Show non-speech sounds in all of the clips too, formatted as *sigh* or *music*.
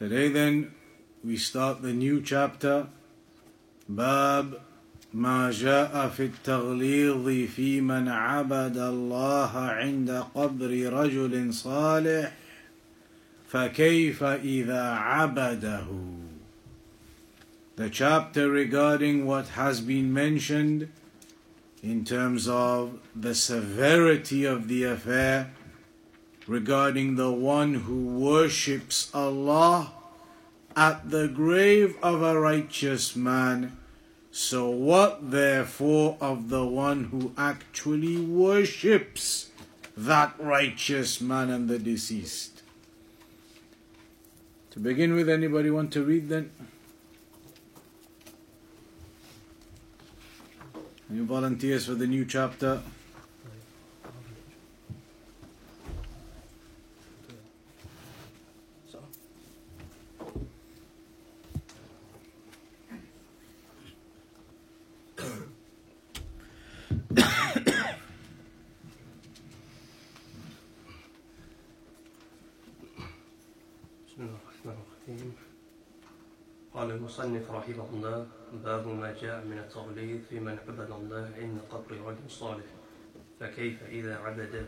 today then we start the new chapter باب ما جاء في التغليظ في من عبد الله عند قبر رجل صالح فكيف اذا عبده the chapter regarding what has been mentioned in terms of the severity of the affair regarding the one who worships Allah at the grave of a righteous man. So, what therefore of the one who actually worships that righteous man and the deceased? To begin with, anybody want to read then? Any volunteers for the new chapter? قال المصنف رحمه الله باب ما جاء من التغليظ في من عبد الله عند قبر رجل صالح فكيف إذا عبد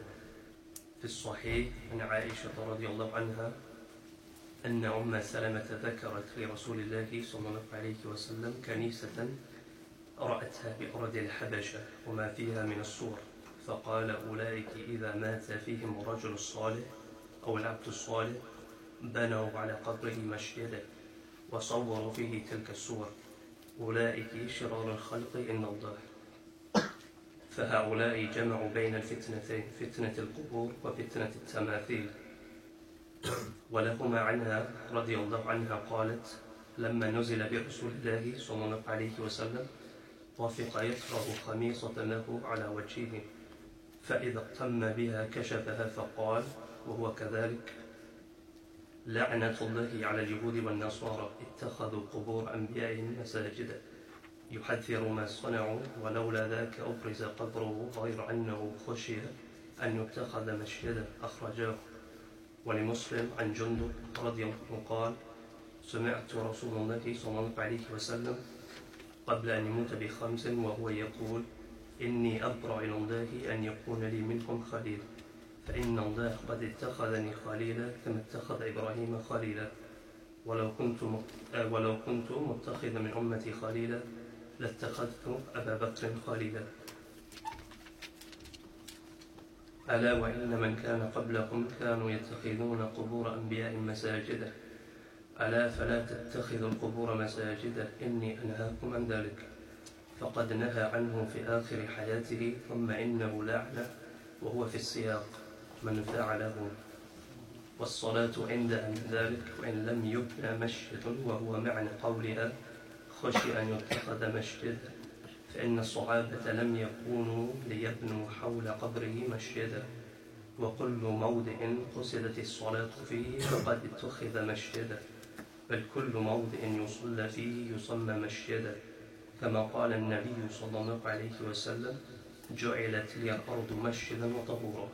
في الصحيح عن عائشة رضي الله عنها أن أم سلمة ذكرت لرسول الله صلى الله عليه وسلم كنيسة رأتها بأرض الحبشة وما فيها من السور فقال أولئك إذا مات فيهم الرجل الصالح أو العبد الصالح بنوا على قبره مسجدا وصوروا فيه تلك الصور أولئك شرار الخلق إن الله. فهؤلاء جمعوا بين الفتنتين فتنة القبور وفتنة التماثيل. ولهما عنها رضي الله عنها قالت لما نزل برسول الله صلى الله عليه وسلم طفق يطرح خميصة له على وجهه فإذا اقتم بها كشفها فقال وهو كذلك. لعنة الله على اليهود والنصارى اتخذوا قبور أنبيائهم مساجدا يحذر ما صنعوا ولولا ذاك أبرز قبره غير أنه خشي أن يتخذ مسجدا أخرجاه. ولمسلم عن جندب رضي الله عنه قال سمعت رسول الله صلى الله عليه وسلم قبل أن يموت بخمس وهو يقول إني أبرأ إلى الله أن يكون لي منكم خليل. فإن الله قد اتخذني خليلا كما اتخذ إبراهيم خليلا. ولو كنت ولو كنت متخذا من أمتي خليلا لاتخذت أبا بكر خليلا. ألا وإن من كان قبلكم كانوا يتخذون قبور أنبياء مساجدا ألا فلا تتخذوا القبور مساجدا إني أنهاكم عن ذلك. فقد نهى عنه في آخر حياته ثم إنه لعنة وهو في السياق. من فعله. والصلاة عند ذلك وإن لم يبنى مسجد وهو معنى قولها خشي أن يتخذ مسجدا فإن الصحابة لم يكونوا ليبنوا حول قبره مسجدا. وكل موضع قصدت الصلاة فيه فقد اتخذ مسجدا بل كل موضع يصلى فيه يسمى مسجدا. كما قال النبي صلى الله عليه وسلم جعلت لي الأرض مسجدا وطهورا.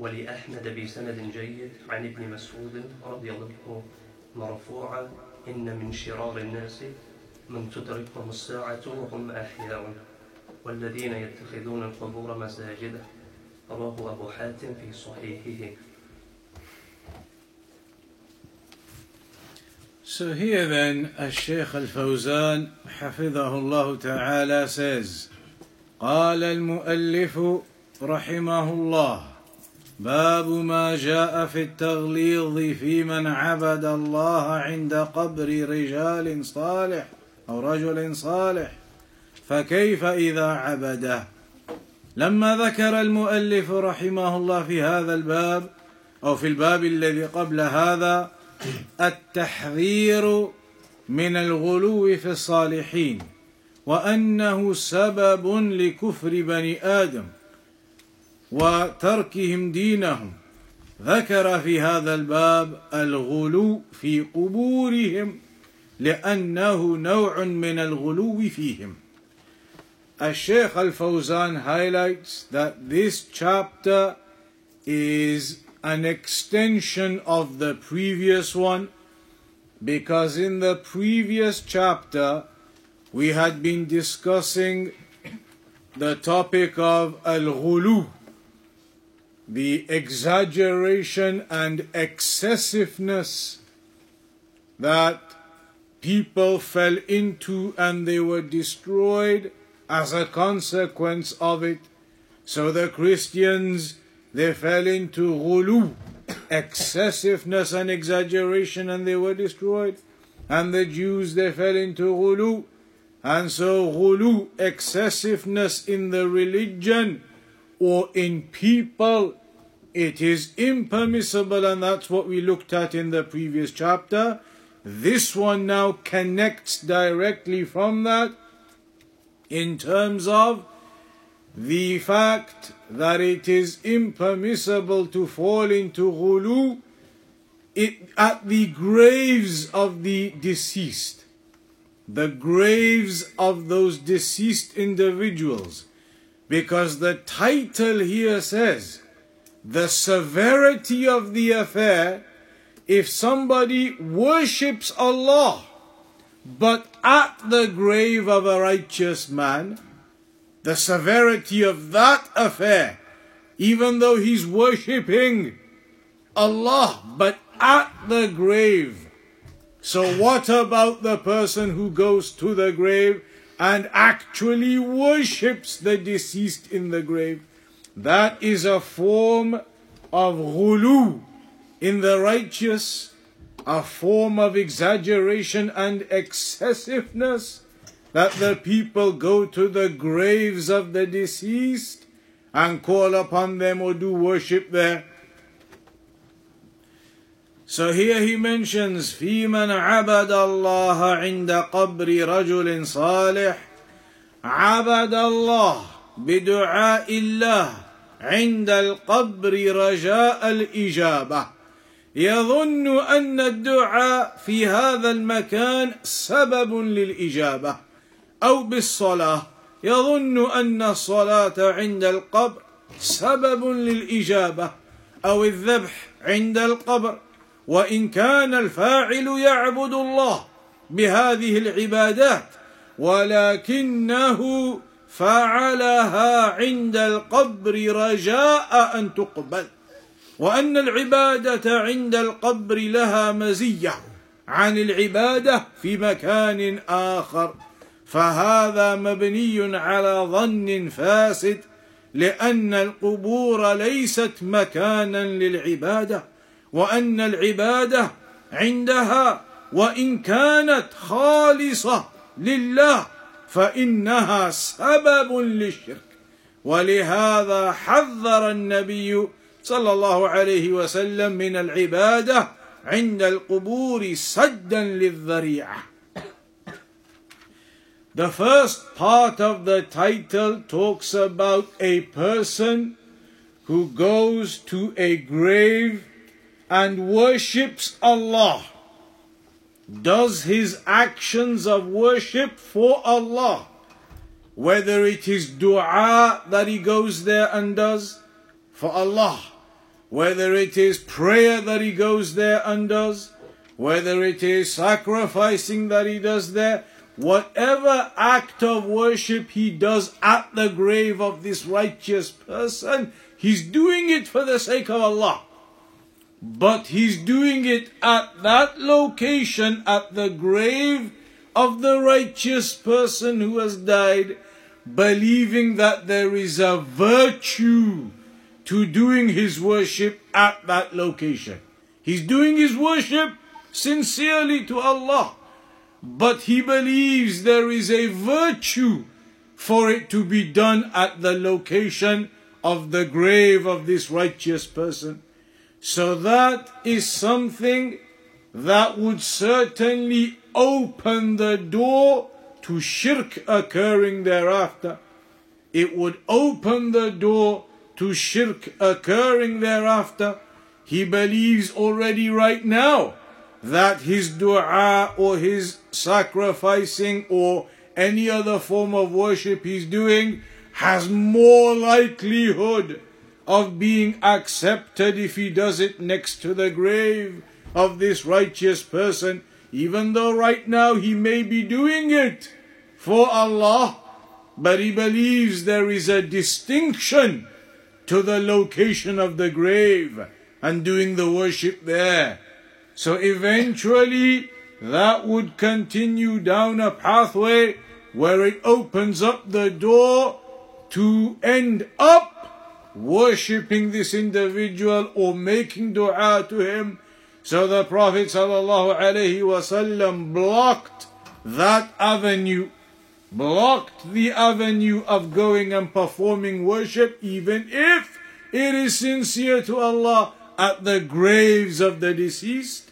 ولأحمد بسند جيد عن ابن مسعود رضي الله عنه. مرفوعا إن من شرار الناس من تدركهم الساعة وهم أحياء والذين يتخذون القبور مساجدا رواه أبو حاتم في صحيحه. So here then, الشيخ الفوزان حفظه الله تعالى says, قال المؤلف رحمه الله باب ما جاء في التغليظ في من عبد الله عند قبر رجال صالح أو رجل صالح. فكيف إذا عبده؟ لما ذكر المؤلف رحمه الله في هذا الباب أو في الباب الذي قبل هذا التحذير من الغلو في الصالحين وأنه سبب لكفر بني آدم. وتركهم دينهم ذكر في هذا الباب الغلو في قبورهم لأنه نوع من الغلو فيهم الشيخ الفوزان highlights that this chapter is an extension of the previous one because in the previous chapter we had been discussing the topic of al-ghulu the exaggeration and excessiveness that people fell into and they were destroyed as a consequence of it so the christians they fell into ghulu, excessiveness and exaggeration, and they were destroyed. And the Jews, they fell into ghulu. And so ghulu, excessiveness in the religion or in people, it is impermissible, and that's what we looked at in the previous chapter. This one now connects directly from that in terms of the fact that it is impermissible to fall into ghulu at the graves of the deceased, the graves of those deceased individuals, because the title here says the severity of the affair if somebody worships Allah but at the grave of a righteous man the severity of that affair, even though he's worshipping Allah, but at the grave. So, what about the person who goes to the grave and actually worships the deceased in the grave? That is a form of ghulu in the righteous, a form of exaggeration and excessiveness that the people go to the graves of the deceased and call upon them or do worship there. So here he mentions في من عبد الله عند قبر رجل صالح عبد الله بدعاء الله عند القبر رجاء الإجابة. يظن أن الدعاء في هذا المكان سبب للإجابة. أو بالصلاة. يظن أن الصلاة عند القبر سبب للإجابة. أو الذبح عند القبر. وإن كان الفاعل يعبد الله بهذه العبادات ولكنه فعلها عند القبر رجاء أن تقبل. وأن العبادة عند القبر لها مزية عن العبادة في مكان آخر. فهذا مبني على ظن فاسد لأن القبور ليست مكانا للعبادة وأن العبادة عندها وإن كانت خالصة لله فانها سبب للشرك ولهذا حذر النبي صلى الله عليه وسلم من العباده عند القبور سدا للذريعه The first part of the title talks about a person who goes to a grave and worships Allah, does his actions of worship for Allah, whether it is dua that he goes there and does for Allah, whether it is prayer that he goes there and does, whether it is sacrificing that he does there, whatever act of worship he does at the grave of this righteous person, he's doing it for the sake of Allah. But he's doing it at that location, at the grave of the righteous person who has died, believing that there is a virtue to doing his worship at that location. He's doing his worship sincerely to Allah but he believes there is a virtue for it to be done at the location of the grave of this righteous person. So that is something that would certainly open the door to shirk occurring thereafter. It would open the door to shirk occurring thereafter. He believes already right now that his dua or his sacrificing or any other form of worship he's doing has more likelihood of being accepted if he does it next to the grave of this righteous person, even though right now he may be doing it for Allah, but he believes there is a distinction to the location of the grave and doing the worship there. So eventually that would continue down a pathway where it opens up the door to end up worshipping this individual or making dua to him. So the Prophet ﷺ blocked that avenue, blocked the avenue of going and performing worship, even if it is sincere to Allah at the graves of the deceased.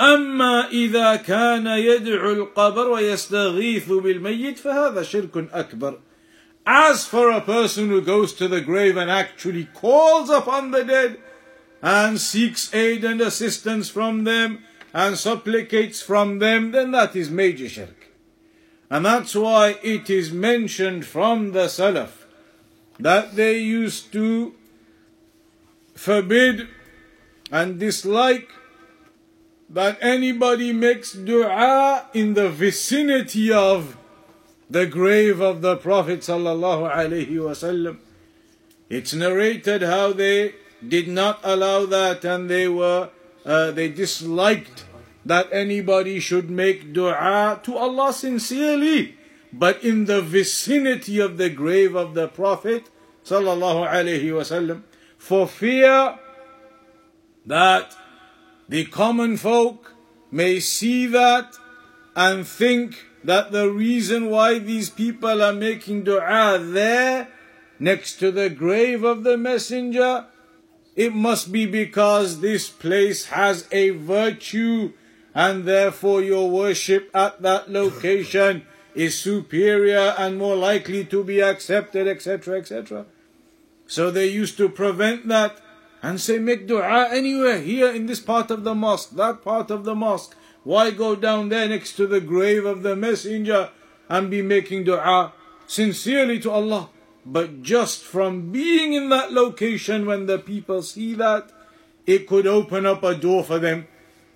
أما إذا كان يدعو القبر ويستغيث بالميت فهذا شرك أكبر. as for a person who goes to the grave and actually calls upon the dead and seeks aid and assistance from them and supplicates from them, then that is major shirk. And that's why it is mentioned from the Salaf that they used to forbid and dislike that anybody makes dua in the vicinity of the grave of the Prophet sallallahu alaihi wasallam. It's narrated how they did not allow that and they were uh, they disliked that anybody should make dua to Allah sincerely but in the vicinity of the grave of the Prophet sallallahu alaihi wasallam for fear that the common folk may see that and think that the reason why these people are making dua there next to the grave of the messenger it must be because this place has a virtue and therefore your worship at that location is superior and more likely to be accepted etc etc so they used to prevent that and say, make dua anywhere, here in this part of the mosque, that part of the mosque. Why go down there next to the grave of the messenger and be making dua sincerely to Allah? But just from being in that location when the people see that, it could open up a door for them,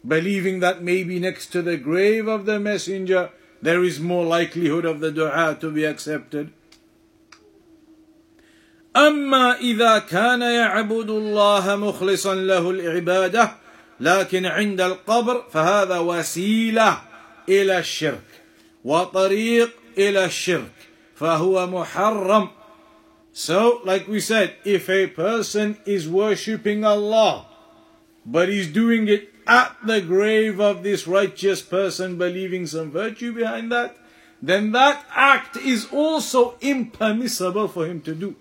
believing that maybe next to the grave of the messenger there is more likelihood of the dua to be accepted. أما إذا كان يعبد الله مخلصا له العبادة لكن عند القبر فهذا وسيلة إلى الشرك وطريق إلى الشرك فهو محرم So, like we said, if a person is worshipping Allah, but he's doing it at the grave of this righteous person, believing some virtue behind that, then that act is also impermissible for him to do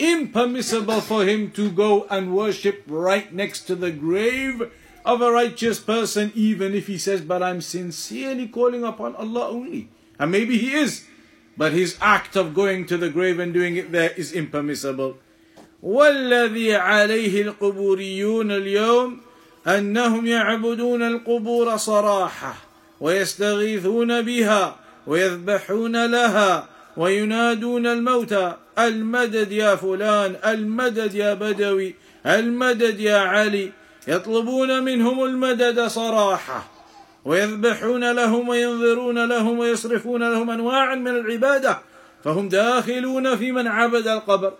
impermissible for him to go and worship right next to the grave of a righteous person, even if he says, But I'm sincerely calling upon Allah only. And maybe he is, but his act of going to the grave and doing it there is impermissible. والذي عليه القبوريون اليوم أنهم يعبدون القبور صراحة ويستغيثون بها ويذبحون لها وينادون الموتى المدد يا فلان المدد يا بدوي المدد يا علي. يطلبون منهم المدد صراحة ويذبحون لهم وينظرون لهم ويصرفون لهم أنواعا من العبادة فهم داخلون في من عبد القبر.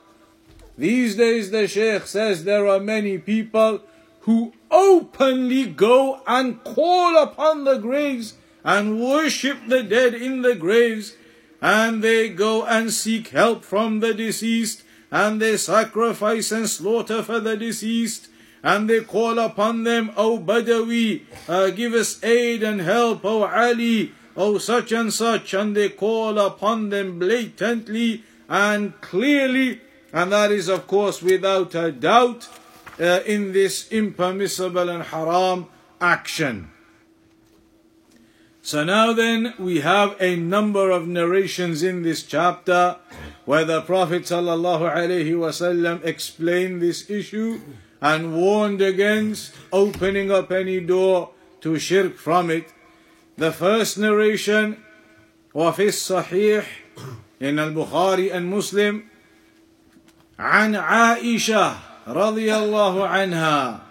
These days the Sheikh says there are many people who openly go and call upon the graves and worship the dead in the graves. And they go and seek help from the deceased, and they sacrifice and slaughter for the deceased, and they call upon them, O Badawi, uh, give us aid and help, O Ali, O such and such, and they call upon them blatantly and clearly, and that is, of course, without a doubt, uh, in this impermissible and haram action. So now then we have a number of narrations in this chapter where the Prophet ﷺ explained this issue and warned against opening up any door to shirk from it. The first narration وفي الصحيح إن البخاري and Muslim عن عائشة رضي الله عنها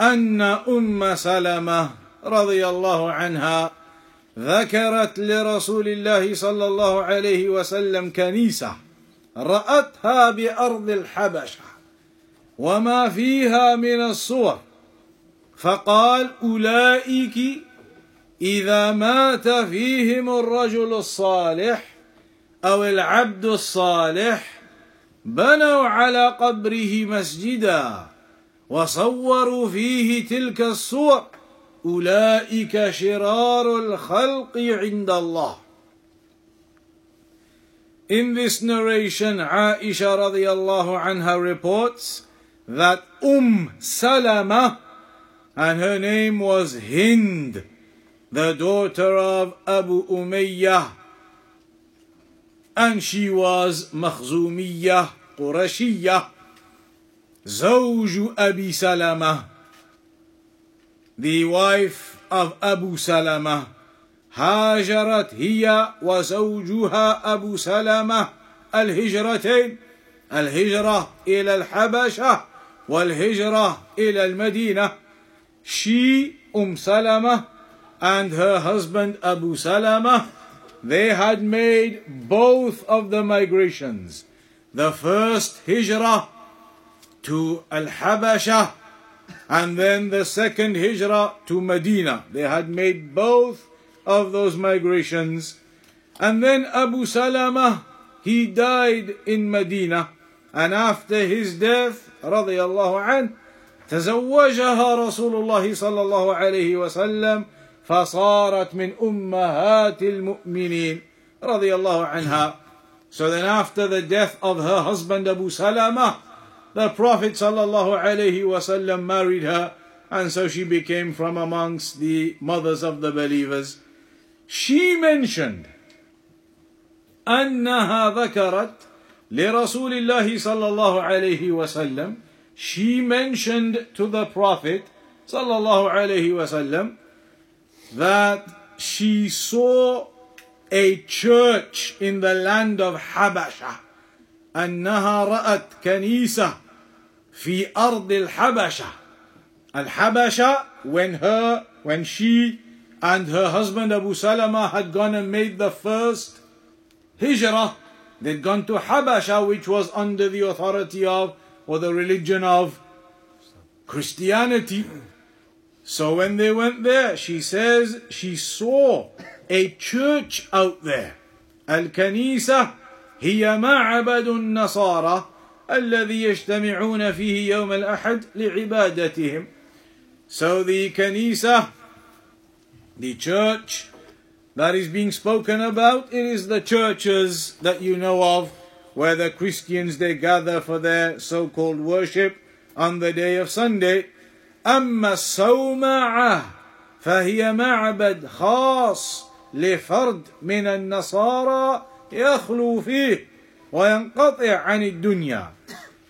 أن أم سلمة رضي الله عنها ذكرت لرسول الله صلى الله عليه وسلم كنيسة رأتها بأرض الحبشة وما فيها من الصور. فقال أولئك إذا مات فيهم الرجل الصالح أو العبد الصالح بنوا على قبره مسجدا وصوروا فيه تلك الصور. أولئك شرار الخلق عند الله In this narration, Aisha radiallahu anha reports that Umm Salama, and her name was Hind, the daughter of Abu Umayyah, and she was Makhzumiyah, Qurashiyah, زوج أبي سلمة the wife of Abu Salama هاجرت هي وزوجها أبو سلمة الهجرتين الهجرة إلى الحبشة والهجرة إلى المدينة she أم سلمة and her husband Abu Salama they had made both of the migrations the first hijrah to Al-Habasha and then the second hijrah to Medina. They had made both of those migrations. And then Abu Salama, he died in Medina. And after his death, رضي الله عنه, تزوجها رسول الله صلى الله عليه وسلم فصارت من أمهات المؤمنين رضي الله عنها. So then after the death of her husband Abu Salama, the Prophet ﷺ married her, and so she became from amongst the mothers of the believers. She mentioned أنها ذكرت لرسول الله صلى الله عليه وسلم she mentioned to the Prophet صلى الله عليه وسلم that she saw a church in the land of Habasha أنها رأت كنيسة في أرض الحبشة الحبشة when her when she and her husband Abu Salama had gone and made the first hijrah they'd gone to Habasha which was under the authority of or the religion of Christianity so when they went there she says she saw a church out there al-kanisa هي معبد النصارى الذي يجتمعون فيه يوم الأحد لعبادتهم. So the Kanisa, the church that is being spoken about, it is the churches that you know of where the Christians they gather for their so-called worship on the day of Sunday. أما الصومعة فهي معبد خاص لفرد من النصارى يخلو فيه وينقطع عن الدنيا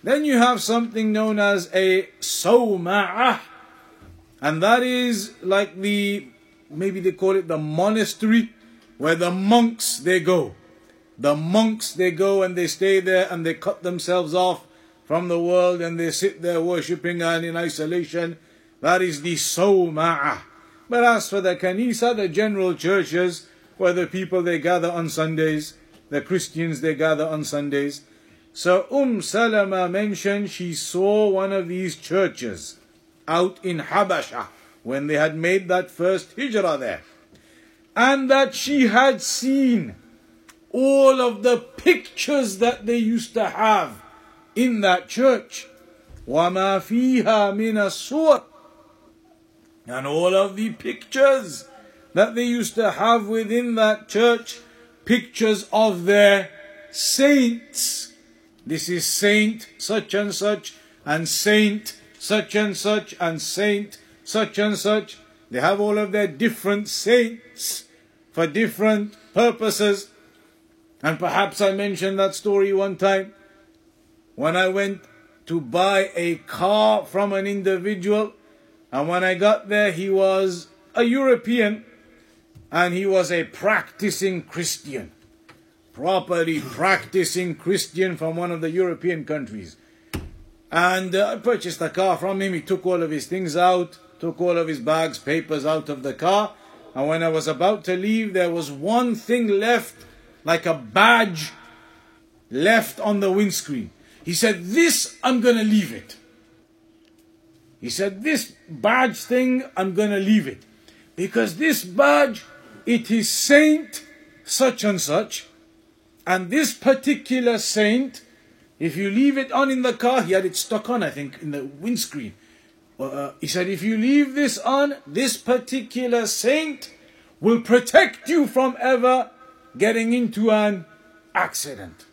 then you have something known as a sawma'ah and that is like the maybe they call it the monastery where the monks they go the monks they go and they stay there and they cut themselves off from the world and they sit there worshipping and in isolation that is the sawma'ah but as for the kanisa the general churches where the people they gather on sundays the Christians they gather on Sundays. So Umm Salama mentioned she saw one of these churches out in Habasha when they had made that first hijrah there. And that she had seen all of the pictures that they used to have in that church. وَمَا فِيهَا مِنَ الصُّوَرِ And all of the pictures that they used to have within that church pictures of their saints. This is saint such and such and saint such and such and saint such and such. They have all of their different saints for different purposes. And perhaps I mentioned that story one time when I went to buy a car from an individual. And when I got there, he was a European and he was a practicing Christian. Properly practicing Christian from one of the European countries. And uh, I purchased a car from him. He took all of his things out, took all of his bags, papers out of the car. And when I was about to leave, there was one thing left, like a badge left on the windscreen. He said, This, I'm going to leave it. He said, This badge thing, I'm going to leave it. Because this badge, it is Saint such and such. And this particular saint, if you leave it on in the car, he had it stuck on, I think, in the windscreen. Uh, he said, if you leave this on, this particular saint will protect you from ever getting into an accident.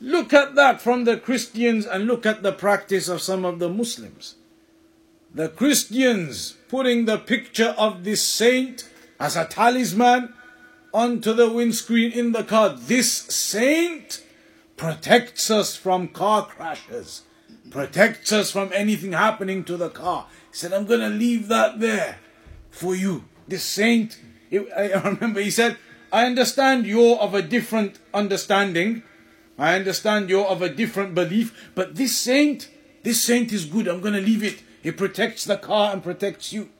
Look at that from the Christians and look at the practice of some of the Muslims. The Christians putting the picture of this saint as a talisman onto the windscreen in the car. This saint protects us from car crashes, protects us from anything happening to the car. He said, I'm going to leave that there for you. This saint, I remember he said, I understand you're of a different understanding I understand you're of a different belief, but this saint, this saint is good. I'm going to leave it. He protects the car and protects you.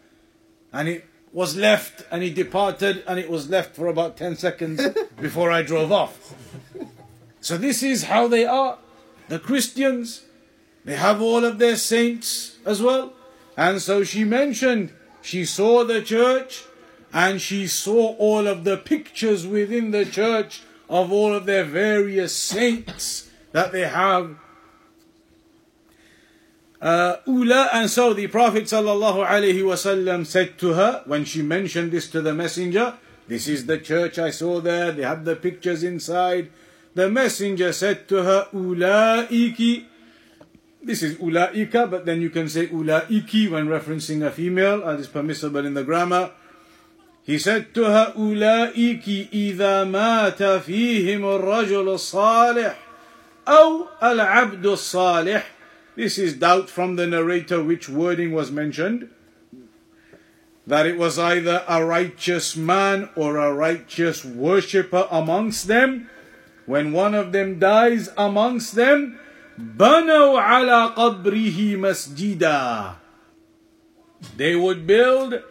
And it was left and he departed and it was left for about 10 seconds *laughs* before I drove off. So this is how they are. The Christians, they have all of their saints as well. And so she mentioned she saw the church and she saw all of the pictures within the church of all of their various saints that they have. Uh, Ula, and so the Prophet ﷺ said to her, when she mentioned this to the messenger, This is the church I saw there, they have the pictures inside. The messenger said to her, Ulaiki. This is ulaika, but then you can say ulaiki when referencing a female, as is permissible in the grammar. He said to her, أولئك إذا مات فيهم الرجل الصالح أو العبد الصالح This is doubt from the narrator which wording was mentioned. That it was either a righteous man or a righteous worshipper amongst them. When one of them dies amongst them, بنوا على قبره مسجدا They would build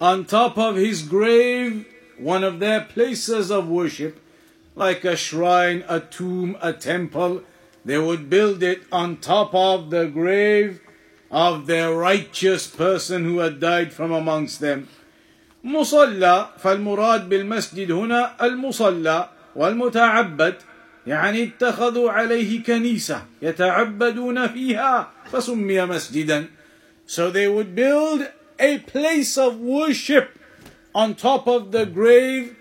on top of his grave one of their places of worship, like a shrine, a tomb, a temple. They would build it on top of the grave of their righteous person who had died from amongst them. مصلى فالمراد بالمسجد هنا المصلى والمتعبد يعني اتخذوا عليه كنيسة يتعبدون فيها فسمي مسجدا So they would build a place of worship on top of the grave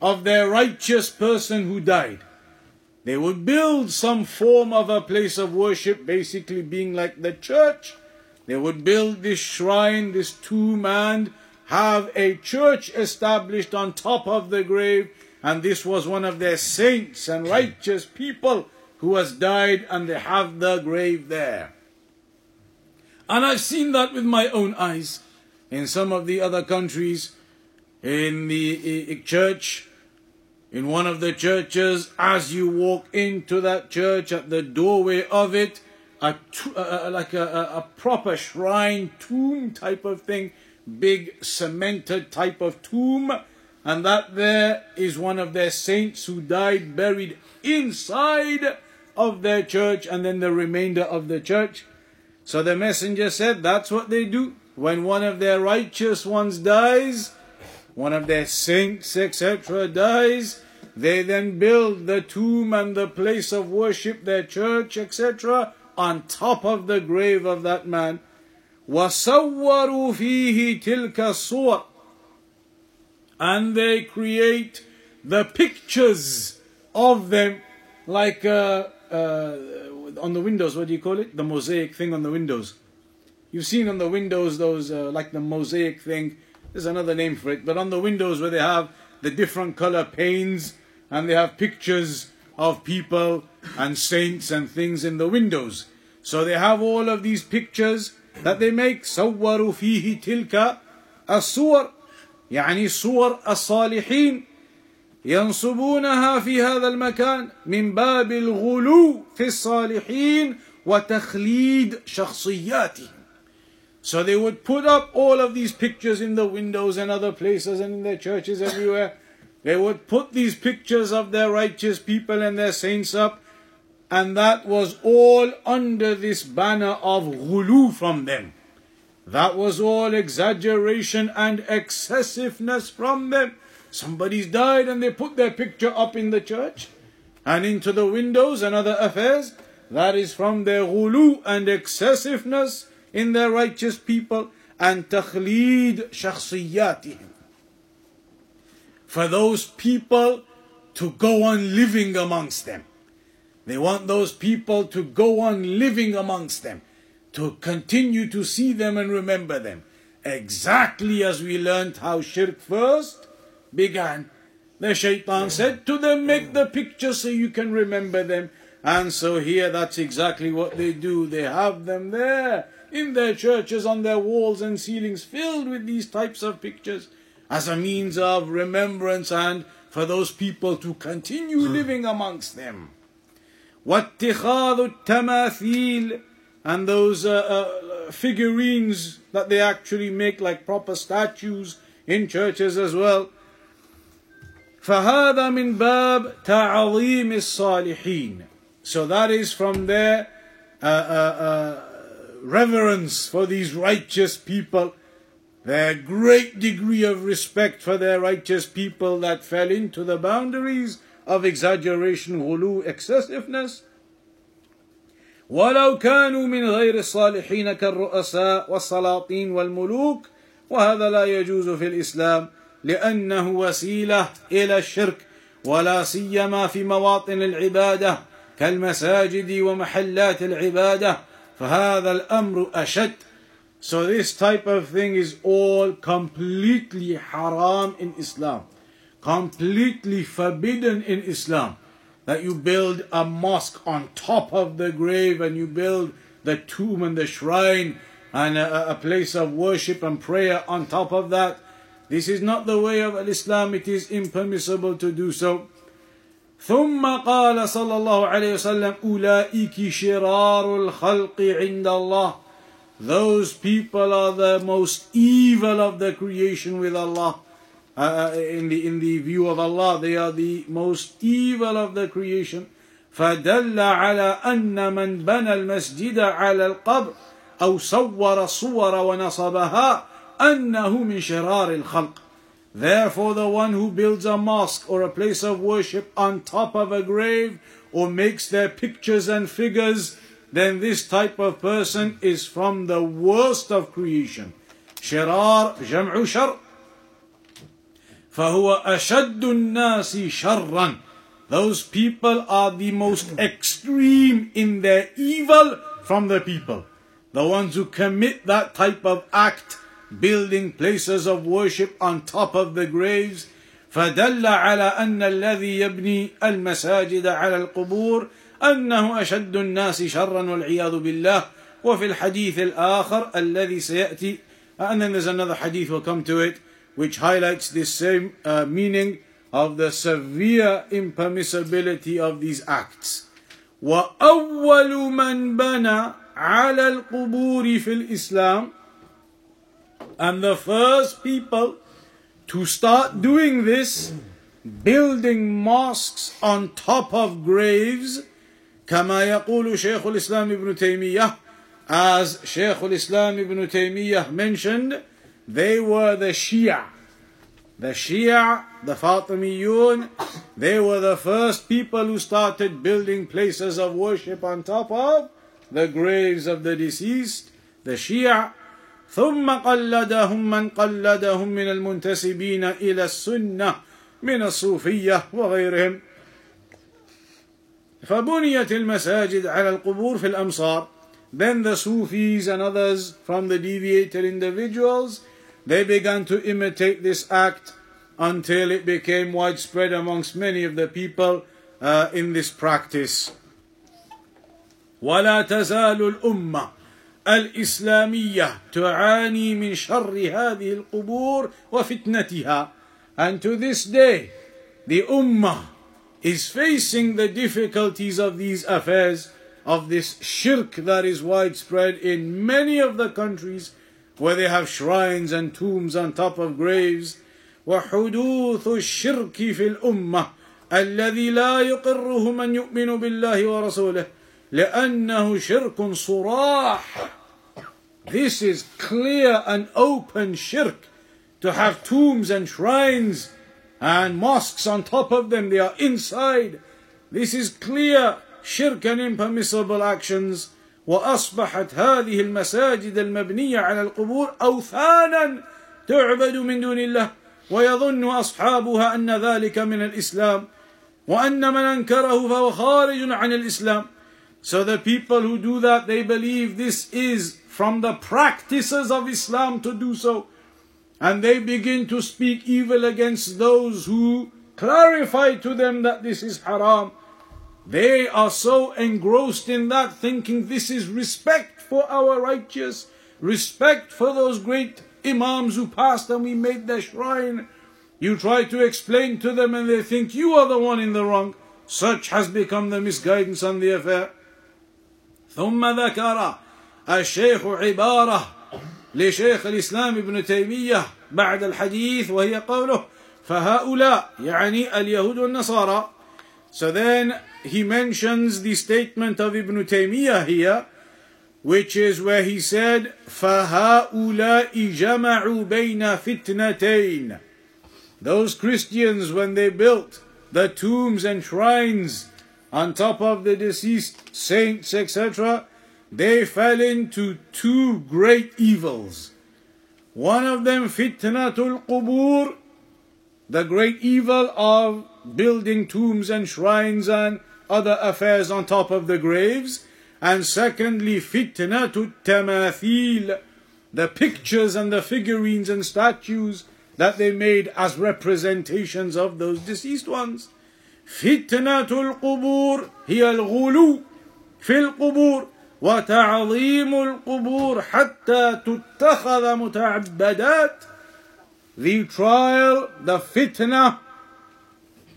of their righteous person who died. They would build some form of a place of worship, basically being like the church. They would build this shrine, this tomb, and have a church established on top of the grave. And this was one of their saints and righteous people who has died, and they have the grave there. And I've seen that with my own eyes in some of the other countries, in the eh, eh, church, in one of the churches, as you walk into that church, at the doorway of it, a, uh, like a, a, a proper shrine, tomb type of thing, big cemented type of tomb, and that there is one of their saints who died buried inside of their church, and then the remainder of the church. So the messenger said, That's what they do when one of their righteous ones dies, one of their saints, etc., dies, they then build the tomb and the place of worship, their church, etc., on top of the grave of that man. وَصَوَّرُوا فِيهِ تِلْكَ الصُّوَرِ And they create the pictures of them like uh, uh, on the windows. What do you call it? The mosaic thing on the windows. You've seen on the windows those uh, like the mosaic thing. There's another name for it, but on the windows where they have the different color panes and they have pictures of people and saints and things in the windows. So they have all of these pictures that they make. صوروا فيه تلك الصور يعني صور الصالحين ينصبونها في هذا المكان من باب الغلو في الصالحين وتخليد شخصياتهم So they would put up all of these pictures in the windows and other places and in their churches everywhere. They would put these pictures of their righteous people and their saints up, and that was all under this banner of ghulu from them. That was all exaggeration and excessiveness from them. Somebody's died and they put their picture up in the church and into the windows and other affairs. That is from their ghulu and excessiveness in their righteous people and تخليد شخصياتهم for those people to go on living amongst them. They want those people to go on living amongst them, to continue to see them and remember them. Exactly as we learned how shirk first began. The shaitan said to them, Make the picture so you can remember them. And so here that's exactly what they do. They have them there in their churches on their walls and ceilings filled with these types of pictures as a means of remembrance and for those people to continue living amongst them. واتخاذ التماثيل and those uh, uh, figurines that they actually make like proper statues in churches as well. فهذا من باب تعظيم الصالحين. So that is from their uh, uh, uh reverence for these righteous people, their great degree of respect for their righteous people that fell into the boundaries of exaggeration, غلو, excessiveness. ولو كانوا من غير الصالحين كالرؤساء والسلاطين والملوك وهذا لا يجوز في الإسلام لأنه وسيلة إلى الشرك ولا سيما في مواطن العبادة كالمساجد ومحلات العبادة فهذا الأمر أشد So this type of thing is all completely haram in Islam. Completely forbidden in Islam. That you build a mosque on top of the grave and you build the tomb and the shrine and a, a place of worship and prayer on top of that. This is not the way of Islam. It is impermissible to do so. ثم قال صلى الله عليه وسلم أولئك شرار الخلق عند الله Those people are the most evil of the creation with Allah. Uh, in the in the view of Allah, they are the most evil of the creation. فدل على أن من بنى المسجد على القبر أو صور الصور ونصبها أنه من شرار الخلق. Therefore, the one who builds a mosque or a place of worship on top of a grave or makes their pictures and figures, then this type of person is from the worst of creation. شرار جمع شر فهو أشد الناس شرا Those people are the most extreme in their evil from the people. The ones who commit that type of act building places of worship on top of the graves فدل على أن الذي يبني المساجد على القبور أنه أشد الناس شرا والعياذ بالله وفي الحديث الآخر الذي سيأتي and then there's another hadith we'll come to it which highlights this same uh, meaning of the severe impermissibility of these acts وأول من بنى على القبور في الإسلام and the first people to start doing this, building mosques on top of graves, كما يقول شيخ الإسلام ابن تيمية, as Shaykh al-Islam ibn Taymiyyah mentioned, they were the Shia. The Shia, the Fatimiyun, they were the first people who started building places of worship on top of the graves of the deceased. The Shia ثم قلدهم من قلدهم من المنتسبين إلى السنة من الصوفية وغيرهم فبنيت المساجد على القبور في الأمصار then the Sufis and others from the deviated individuals they began to imitate this act until it became widespread amongst many of the people uh, in this practice ولا تزال الأمة الإسلامية تعاني من شر هذه القبور وفتنتها and to this day the Ummah is facing the difficulties of these affairs of this shirk that is widespread in many of the countries where they have shrines and tombs on top of graves وحدوث الشرك في الأمة الذي لا يقره من يؤمن بالله ورسوله لأنه شرك صراح This is clear and open shirk to have tombs and shrines and mosques on top of them, they are inside. This is clear شرك and impermissible actions وأصبحت هذه المساجد المبنية على القبور أوثانا تعبد من دون الله ويظن أصحابها أن ذلك من الإسلام وأن من أنكره فهو خارج عن الإسلام So the people who do that, they believe this is from the practices of Islam to do so. And they begin to speak evil against those who clarify to them that this is haram. They are so engrossed in that, thinking this is respect for our righteous, respect for those great imams who passed and we made their shrine. You try to explain to them and they think you are the one in the wrong. Such has become the misguidance on the affair. ثم ذكر الشيخ عبارة لشيخ الإسلام ابن تيمية بعد الحديث وهي قوله فهؤلاء يعني اليهود والنصارى So then he mentions the statement of Ibn Taymiyyah here which is where he said فهؤلاء جمعوا بين فتنتين Those Christians when they built the tombs and shrines on top of the deceased saints, etc., they fell into two great evils. One of them, fitnatul qubur, the great evil of building tombs and shrines and other affairs on top of the graves. And secondly, fitnatul tamathil, the pictures and the figurines and statues that they made as representations of those deceased ones. فتنة القبور هي الغلو في القبور وتعظيم القبور حتى تتخذ متعبدات The trial, the fitna,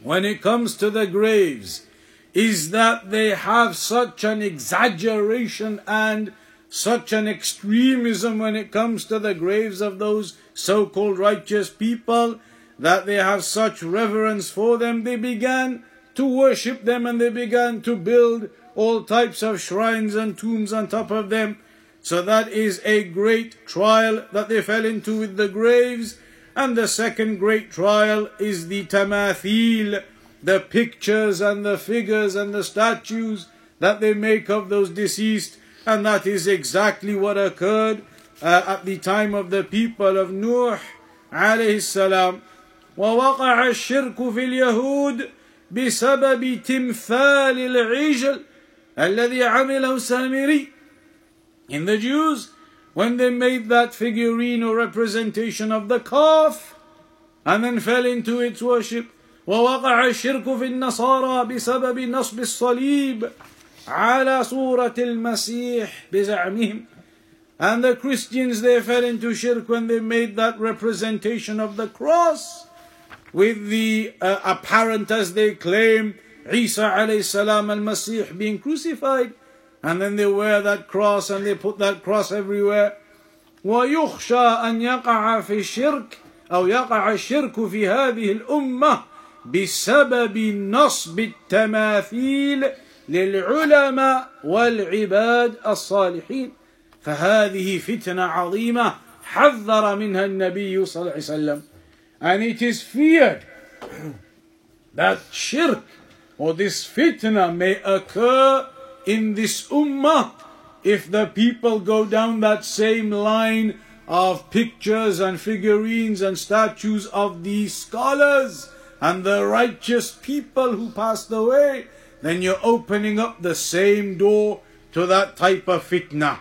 when it comes to the graves, is that they have such an exaggeration and such an extremism when it comes to the graves of those so called righteous people that they have such reverence for them, they began to worship them and they began to build all types of shrines and tombs on top of them. So that is a great trial that they fell into with the graves. And the second great trial is the tamathil, the pictures and the figures and the statues that they make of those deceased. And that is exactly what occurred uh, at the time of the people of Nuh alayhi salam. ووقع الشرك في اليهود بسبب تمثال العجل الذي عمله سامري In the Jews, when they made that figurine or representation of the calf and then fell into its worship, ووقع الشرك في النصارى بسبب نصب الصليب على صورة المسيح بزعمهم And the Christians, they fell into shirk when they made that representation of the cross with the uh, apparent, as they claim, Isa alayhi salam al Masih being crucified. And then they wear that cross and they put that cross everywhere. ويخشى أن يقع في الشرك أو يقع الشرك في هذه الأمة بسبب نصب التماثيل للعلماء والعباد الصالحين فهذه فتنة عظيمة حذر منها النبي صلى الله عليه وسلم and it is feared that shirk or this fitna may occur in this ummah if the people go down that same line of pictures and figurines and statues of the scholars and the righteous people who passed away then you're opening up the same door to that type of fitna.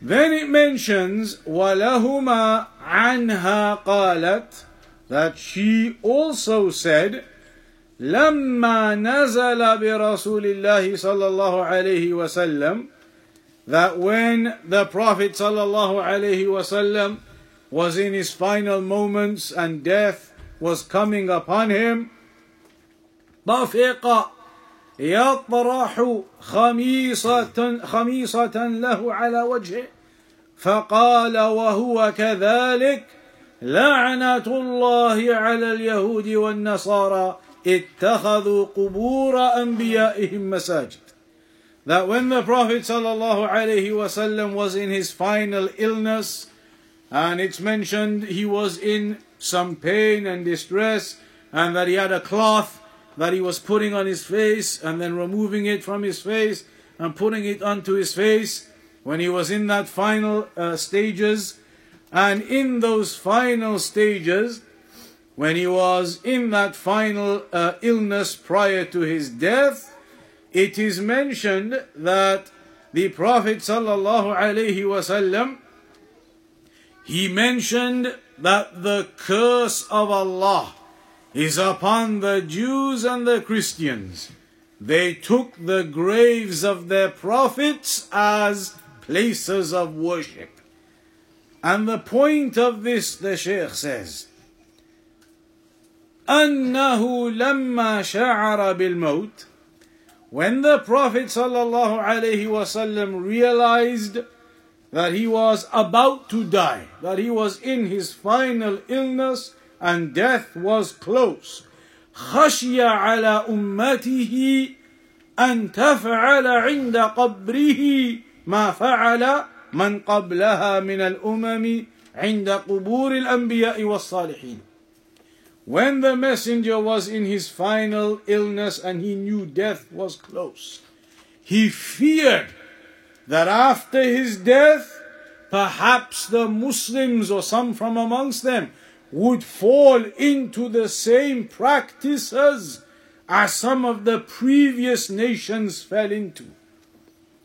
Then it mentions وَلَهُمَا عَنْهَا قَالَتْ that she also said لما نزل برسول الله صلى الله عليه وسلم that when the Prophet صلى الله عليه وسلم was in his final moments and death was coming upon him طفق يطرح خميصة خميصة له على وجهه فقال وهو كذلك لعنة الله على اليهود والنصارى. اتخذوا قبور أنبيائهم مساجد that when the Prophet ﷺ was in his final illness, and it's mentioned he was in some pain and distress, and that he had a cloth that he was putting on his face, and then removing it from his face and putting it onto his face when he was in that final uh, stages. And in those final stages, when he was in that final uh, illness prior to his death, it is mentioned that the Prophet wasallam he mentioned that the curse of Allah is upon the Jews and the Christians. They took the graves of their prophets as places of worship. And the point of this, the Shaykh says, أنه لما شعر بالموت when the Prophet صلى الله عليه وسلم realized that he was about to die that he was in his final illness and death was close خشي على أمته أن تفعل عند قبره ما فعل من قبلها من الأمم عند قبور الأنبياء والصالحين. When the messenger was in his final illness and he knew death was close, he feared that after his death, perhaps the Muslims or some from amongst them would fall into the same practices as some of the previous nations fell into.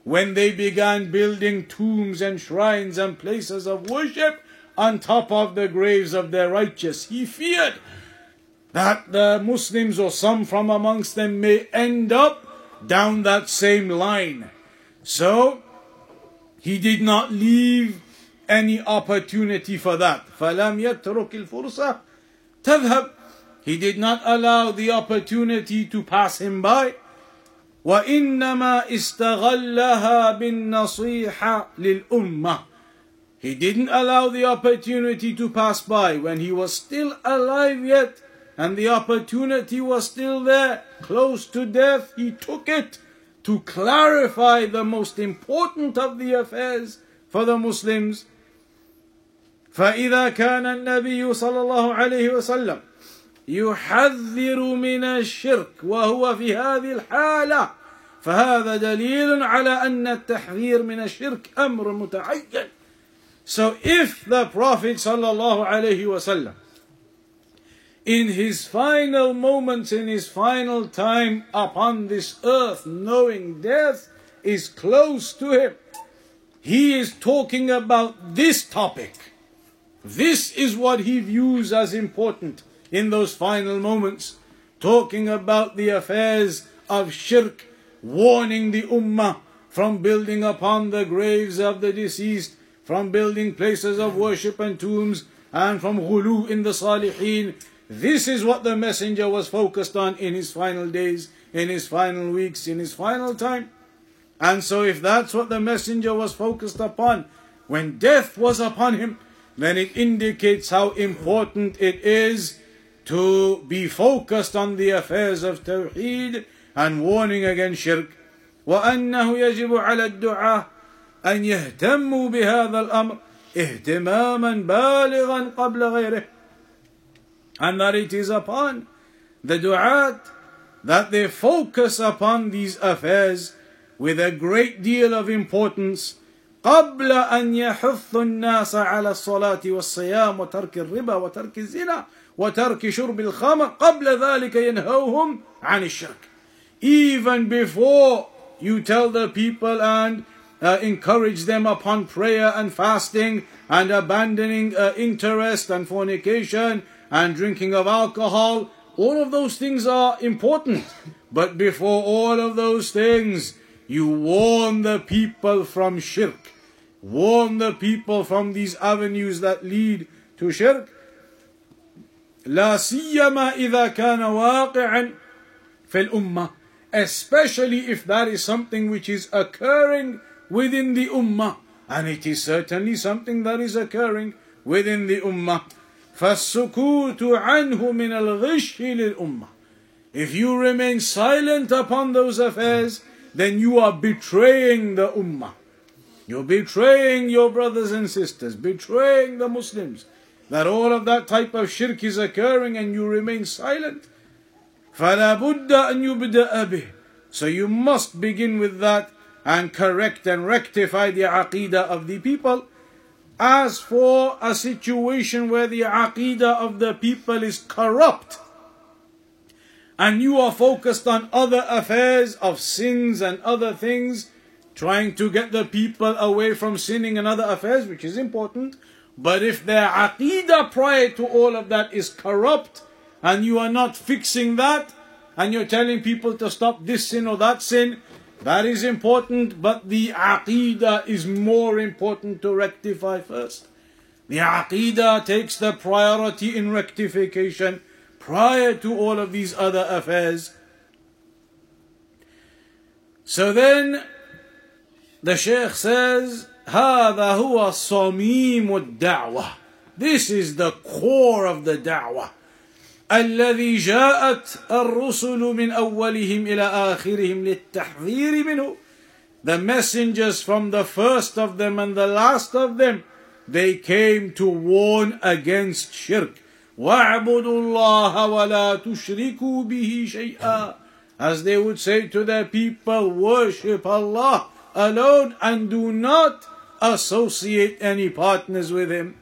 When they began building tombs and shrines and places of worship on top of the graves of their righteous, he feared that the Muslims or some from amongst them may end up down that same line. So, he did not leave any opportunity for that. فَلَمْ يَتْرُكِ الْفُرْصَةِ تَذْهَبْ He did not allow the opportunity to pass him by. وإنما استغلها بالنصيحة للأمة He didn't allow the opportunity to pass by when he was still alive yet and the opportunity was still there, close to death, he took it to clarify the most important of the affairs for the Muslims. فإذا كان النبي صلى الله عليه وسلم يحذر من الشرك وهو في هذه الحالة فهذا دليل على أن التحذير من الشرك أمر متعين. So if the Prophet صلى الله عليه وسلم in his final moments, in his final time upon this earth, knowing death is close to him, he is talking about this topic. This is what he views as important in those final moments, talking about the affairs of shirk, warning the ummah from building upon the graves of the deceased, from building places of worship and tombs, and from ghulu in the salihin, this is what the messenger was focused on in his final days, in his final weeks, in his final time. And so, if that's what the messenger was focused upon when death was upon him, then it indicates how important it is to be focused on the affairs of Tawheed and warning against shirk. وأنه يجب على الدعاة أن يهتموا بهذا الأمر اهتماما بالغا قبل غيره and that it is upon the du'at that they focus upon these affairs with a great deal of importance قبل أن يحث الناس على الصلاة والصيام وترك الربا وترك الزنا وترك شرب الخمر قبل ذلك ينهوهم عن الشرك even before you tell the people and uh, encourage them upon prayer and fasting and abandoning uh, interest and fornication and drinking of alcohol. All of those things are important. But before all of those things, you warn the people from shirk. Warn the people from these avenues that lead to shirk. لا سيما إذا كان واقعا في الأمة especially if that is something which is occurring within the ummah and it is certainly something that is occurring within the ummah فالسكوت عنه من الغش للأمة if you remain silent upon those affairs then you are betraying the ummah you're betraying your brothers and sisters betraying the Muslims that all of that type of shirk is occurring and you remain silent فلا بد أن يبدأ به so you must begin with that and correct and rectify the aqidah of the people as for a situation where the aqidah of the people is corrupt and you are focused on other affairs of sins and other things trying to get the people away from sinning and other affairs which is important but if their aqidah prior to all of that is corrupt and you are not fixing that and you're telling people to stop this sin or that sin, that is important, but the aqidah is more important to rectify first. The aqidah takes the priority in rectification prior to all of these other affairs. So then the Shaykh says, هذا هو صميم الدعوة. This is the core of the da'wah. الذي جاءت الرسل من أولهم إلى آخرهم للتحذير منه. The messengers from the first of them and the last of them, they came to warn against shirk. وَاعْبُدُوا اللَّهَ وَلَا تُشْرِكُوا بِهِ شَيْئًا As they would say to their people, worship Allah alone and do not associate any partners with him.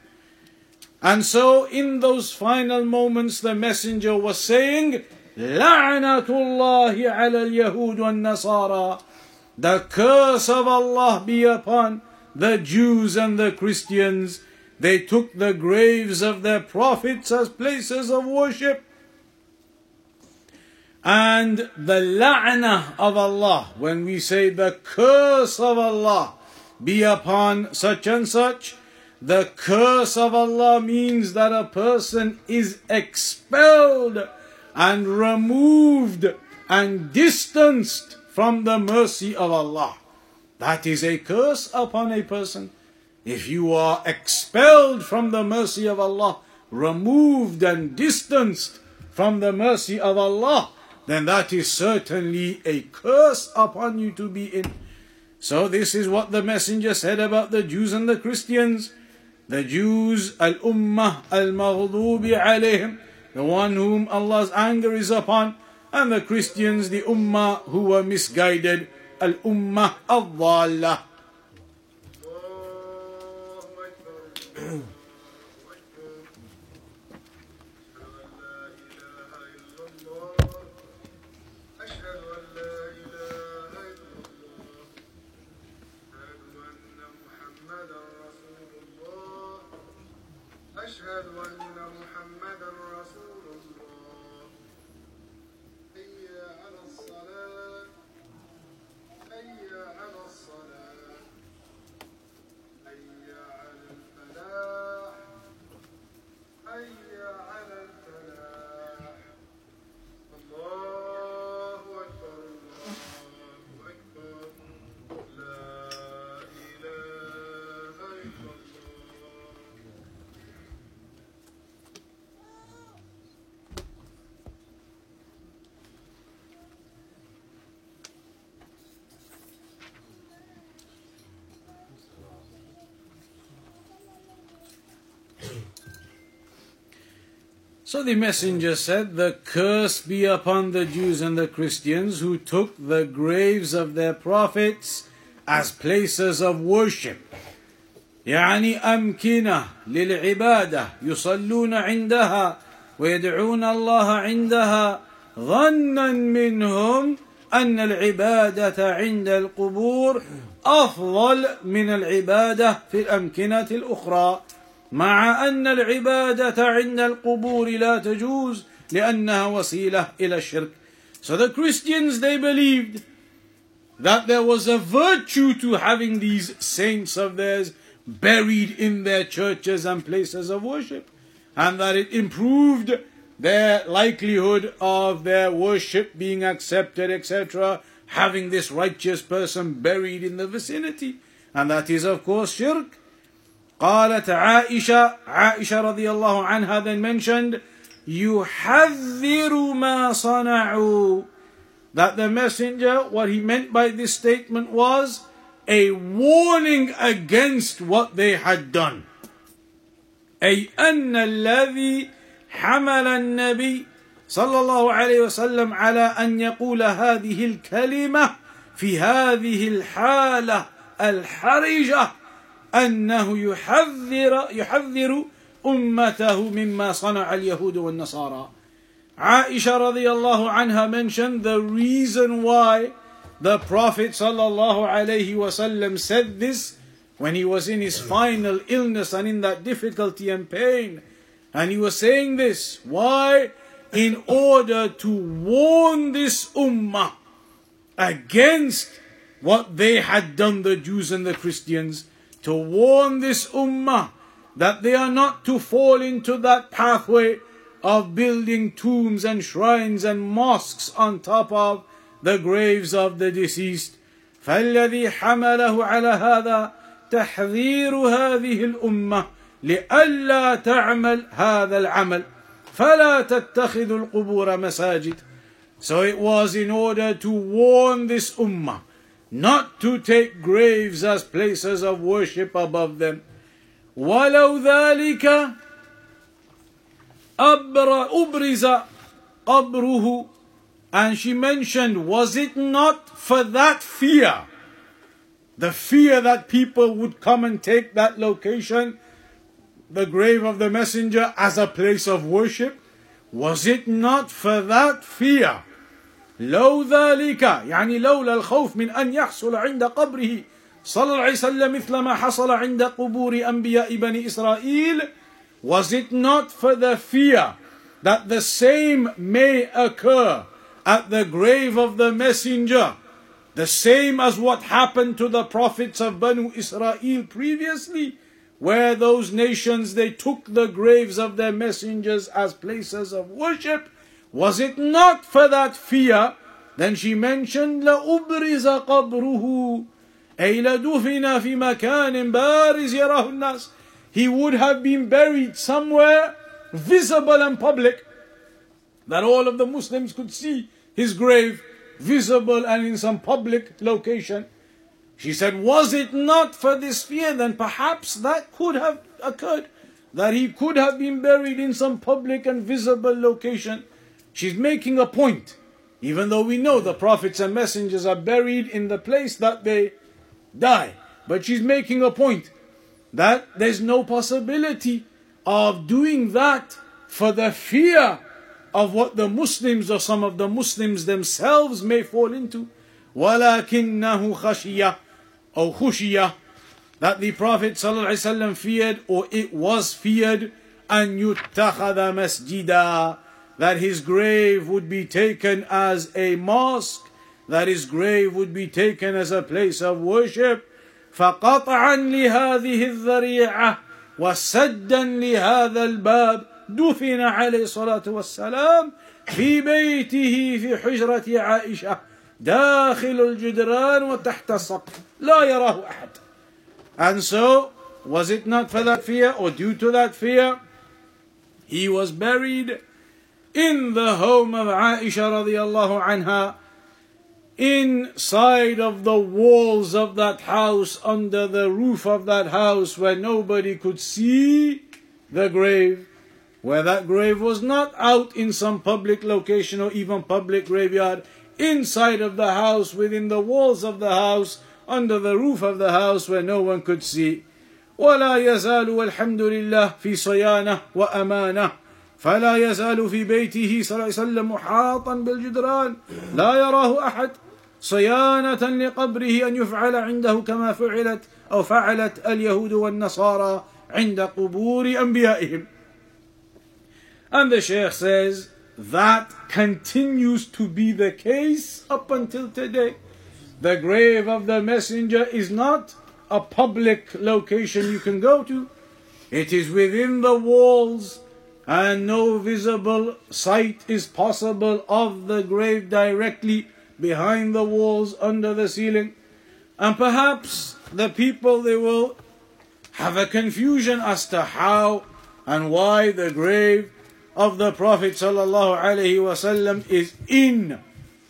And so, in those final moments, the messenger was saying, لعنة الله على اليهود والنصارى The curse of Allah be upon the Jews and the Christians. They took the graves of their prophets as places of worship. And the la'na of Allah, when we say the curse of Allah be upon such and such, the curse of Allah means that a person is expelled and removed and distanced from the mercy of Allah. That is a curse upon a person. If you are expelled from the mercy of Allah, removed and distanced from the mercy of Allah, then that is certainly a curse upon you to be in. So, this is what the Messenger said about the Jews and the Christians. The Jews, Al Ummah Al Maghdubi alayhim, the one whom Allah's anger is upon, and the Christians, the Ummah who were misguided, Al Ummah Al Dhallah. So the messenger said, The curse be upon the Jews and the Christians who took the graves of their prophets as places of worship. يعني أمكنة للعبادة يصلون عندها ويدعون الله عندها ظنا منهم أن العبادة عند القبور أفضل من العبادة في الأمكنة الأخرى مع أن العبادة عند القبور لا تجوز لأنها وسيلة إلى الشرك So the Christians they believed that there was a virtue to having these saints of theirs buried in their churches and places of worship, and that it improved their likelihood of their worship being accepted, etc., having this righteous person buried in the vicinity. And that is, of course, shirk. قالت عائشة عائشة رضي الله عنها then mentioned يحذر ما صنعوا. That the messenger what he meant by this statement was a warning against what they had done. أي أن الذي حمل النبي صلى الله عليه وسلم على أن يقول هذه الكلمة في هذه الحالة الحرجة أنه يحذر يحذر أمته مما صنع اليهود والنصارى Aisha radiallahu anha mentioned the reason why the Prophet sallallahu alayhi wasallam said this when he was in his final illness and in that difficulty and pain. And he was saying this. Why? In order to warn this ummah against what they had done, the Jews and the Christians, to warn this ummah that they are not to fall into that pathway of building tombs and shrines and mosques on top of the graves of the deceased. فالذي حمله على هذا تحذير هذه الامه لئلا تعمل هذا العمل فلا تتخذ القبور مساجد so it was in order to warn this ummah not to take graves as places of worship above them ولو ذلك أبرز قبره and she mentioned was it not for that fear the fear that people would come and take that location the grave of the messenger as a place of worship was it not for that fear لو ذلك يعني لولا الخوف من أن يحصل عند قبره صلى الله عليه وسلم مثل ما حصل عند قبور أنبياء بني إسرائيل Was it not for the fear that the same may occur at the grave of the messenger, the same as what happened to the prophets of Banu Israel previously, where those nations they took the graves of their messengers as places of worship? Was it not for that fear? Then she mentioned لأبرز قبره أي لدفن في مكان بارز يراه الناس he would have been buried somewhere visible and public that all of the Muslims could see his grave visible and in some public location. She said, Was it not for this fear, then perhaps that could have occurred, that he could have been buried in some public and visible location. She's making a point, even though we know the prophets and messengers are buried in the place that they die. But she's making a point that there's no possibility of doing that for the fear of what the Muslims or some of the Muslims themselves may fall into. وَلَكِنَّهُ خَشِيَ or خُشِيَ that the Prophet ﷺ feared or it was feared أن يتخذ مسجدا that his grave would be taken as a mosque that his grave would be taken as a place of worship فقطعا لهذه الذريعه وسدا لهذا الباب دفن عليه الصلاه والسلام في بيته في حجره عائشه داخل الجدران وتحت السقف لا يراه احد and so was it not for that fear or due to that fear he was buried in the home of Aisha radiallahu anha inside of the walls of that house, under the roof of that house, where nobody could see the grave, where that grave was not out in some public location or even public graveyard, inside of the house, within the walls of the house, under the roof of the house where no one could see. ولا يزال والحمد لله في صيانة وأمانة فلا يزال في بيته صلى الله عليه وسلم محاطا بالجدران لا يراه أحد صيانة لقبره أن يفعل عنده كما فعلت أو فعلت اليهود والنصارى عند قبور أنبيائهم And the Sheikh says that continues to be the case up until today. The grave of the messenger is not a public location you can go to. It is within the walls and no visible sight is possible of the grave directly behind the walls under the ceiling. And perhaps the people they will have a confusion as to how and why the grave of the Prophet ﷺ is in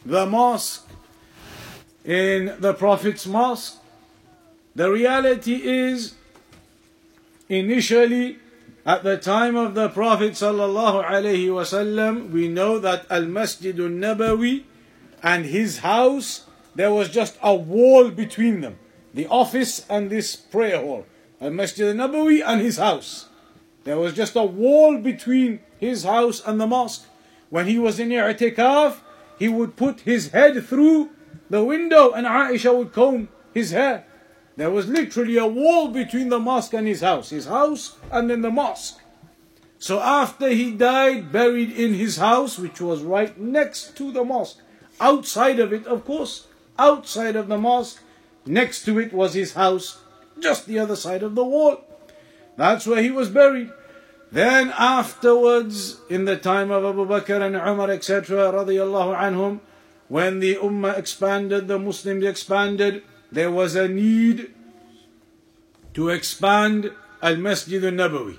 the mosque, in the Prophet's mosque. The reality is, initially, at the time of the Prophet ﷺ, we know that Al Masjid al Nabawi and his house, there was just a wall between them. The office and this prayer hall. Al Masjid al Nabawi and his house. There was just a wall between his house and the mosque. When he was in i'tikaf, he would put his head through the window and Aisha would comb his hair. There was literally a wall between the mosque and his house. His house and then the mosque. So after he died, buried in his house, which was right next to the mosque, outside of it, of course, outside of the mosque, next to it was his house, just the other side of the wall. That's where he was buried. Then afterwards, in the time of Abu Bakr and Umar, etc., when the Ummah expanded, the Muslims expanded, there was a need to expand Al Masjid al Nabawi.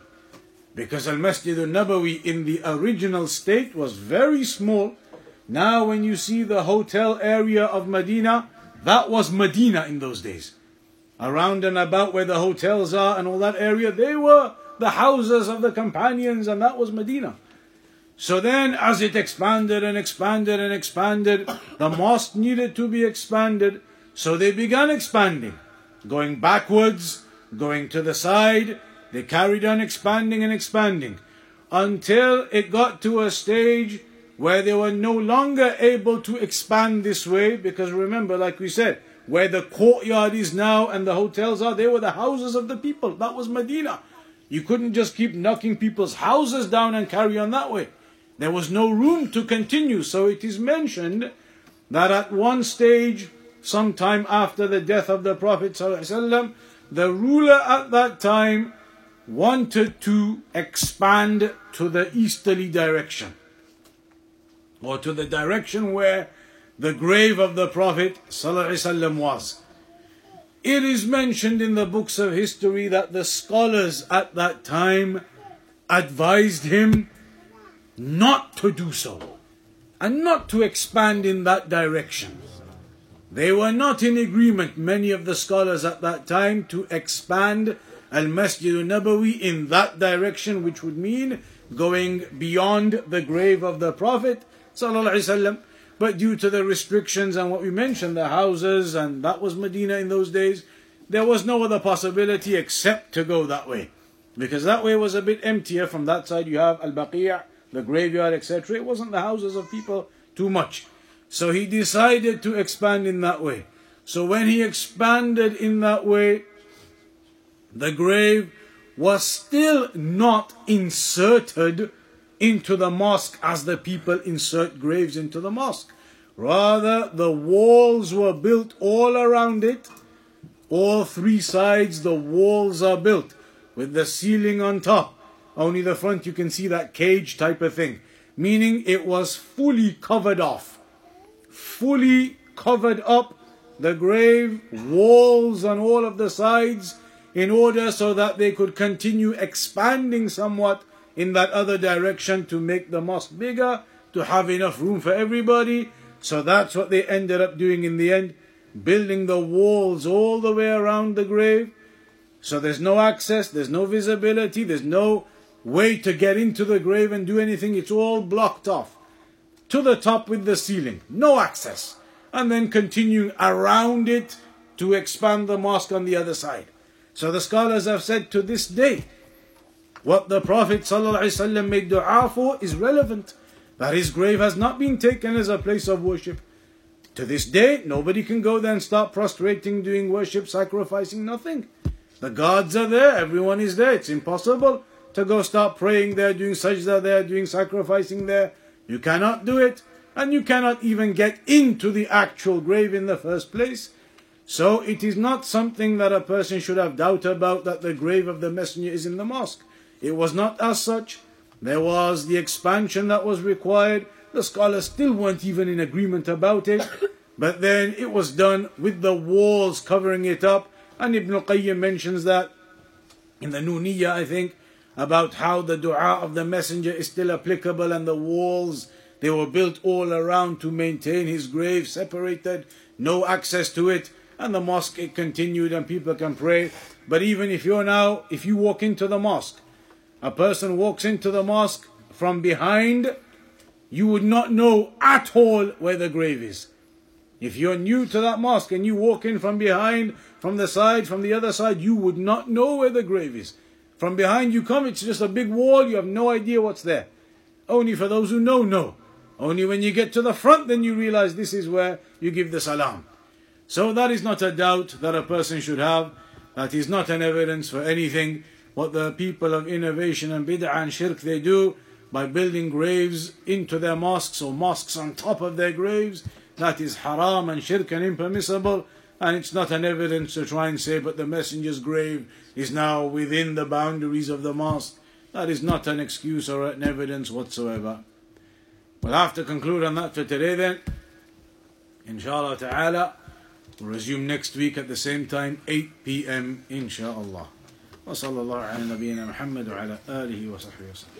Because Al Masjid al Nabawi in the original state was very small. Now, when you see the hotel area of Medina, that was Medina in those days. Around and about where the hotels are and all that area, they were the houses of the companions, and that was Medina. So then, as it expanded and expanded and expanded, the mosque needed to be expanded. So they began expanding, going backwards, going to the side. They carried on expanding and expanding until it got to a stage where they were no longer able to expand this way. Because remember, like we said, where the courtyard is now and the hotels are, they were the houses of the people. That was Medina. You couldn't just keep knocking people's houses down and carry on that way. There was no room to continue. So it is mentioned that at one stage, sometime after the death of the Prophet, ﷺ, the ruler at that time wanted to expand to the easterly direction or to the direction where the grave of the Prophet ﷺ was. It is mentioned in the books of history that the scholars at that time advised him not to do so and not to expand in that direction. They were not in agreement, many of the scholars at that time, to expand Al Masjid Nabawi in that direction, which would mean going beyond the grave of the Prophet. But due to the restrictions and what we mentioned, the houses, and that was Medina in those days, there was no other possibility except to go that way. Because that way was a bit emptier. From that side, you have Al Baqi', the graveyard, etc. It wasn't the houses of people too much. So he decided to expand in that way. So when he expanded in that way, the grave was still not inserted into the mosque as the people insert graves into the mosque. Rather, the walls were built all around it. All three sides, the walls are built with the ceiling on top. Only the front you can see that cage type of thing. Meaning it was fully covered off. Fully covered up the grave, walls on all of the sides, in order so that they could continue expanding somewhat in that other direction to make the mosque bigger, to have enough room for everybody. So that's what they ended up doing in the end, building the walls all the way around the grave. So there's no access, there's no visibility, there's no way to get into the grave and do anything. It's all blocked off. To the top with the ceiling, no access. And then continuing around it to expand the mosque on the other side. So the scholars have said to this day, what the Prophet ﷺ made dua for is relevant. That his grave has not been taken as a place of worship. To this day, nobody can go there and start prostrating, doing worship, sacrificing, nothing. The gods are there, everyone is there. It's impossible to go start praying there, doing sajda there, doing sacrificing there. You cannot do it, and you cannot even get into the actual grave in the first place. So it is not something that a person should have doubt about that the grave of the messenger is in the mosque. It was not as such. There was the expansion that was required. The scholars still weren't even in agreement about it. *coughs* But then it was done with the walls covering it up. And Ibn Qayyim mentions that in the Nuniyya, I think, about how the dua of the messenger is still applicable and the walls they were built all around to maintain his grave separated, no access to it, and the mosque it continued and people can pray. But even if you're now, if you walk into the mosque, a person walks into the mosque from behind, you would not know at all where the grave is. If you're new to that mosque and you walk in from behind, from the side, from the other side, you would not know where the grave is. From behind you come, it's just a big wall, you have no idea what's there. Only for those who know, know. Only when you get to the front, then you realize this is where you give the salam. So that is not a doubt that a person should have. That is not an evidence for anything. What the people of innovation and bid'ah and shirk they do by building graves into their mosques or mosques on top of their graves, that is haram and shirk and impermissible And it's not an evidence to try and say, but the messenger's grave is now within the boundaries of the mosque. That is not an excuse or an evidence whatsoever. We'll have to conclude on that for today then. Inshallah ta'ala. We'll resume next week at the same time, 8 p.m. inshallah. وصلى الله على نبينا محمد وعلى آله وصحبه وسلم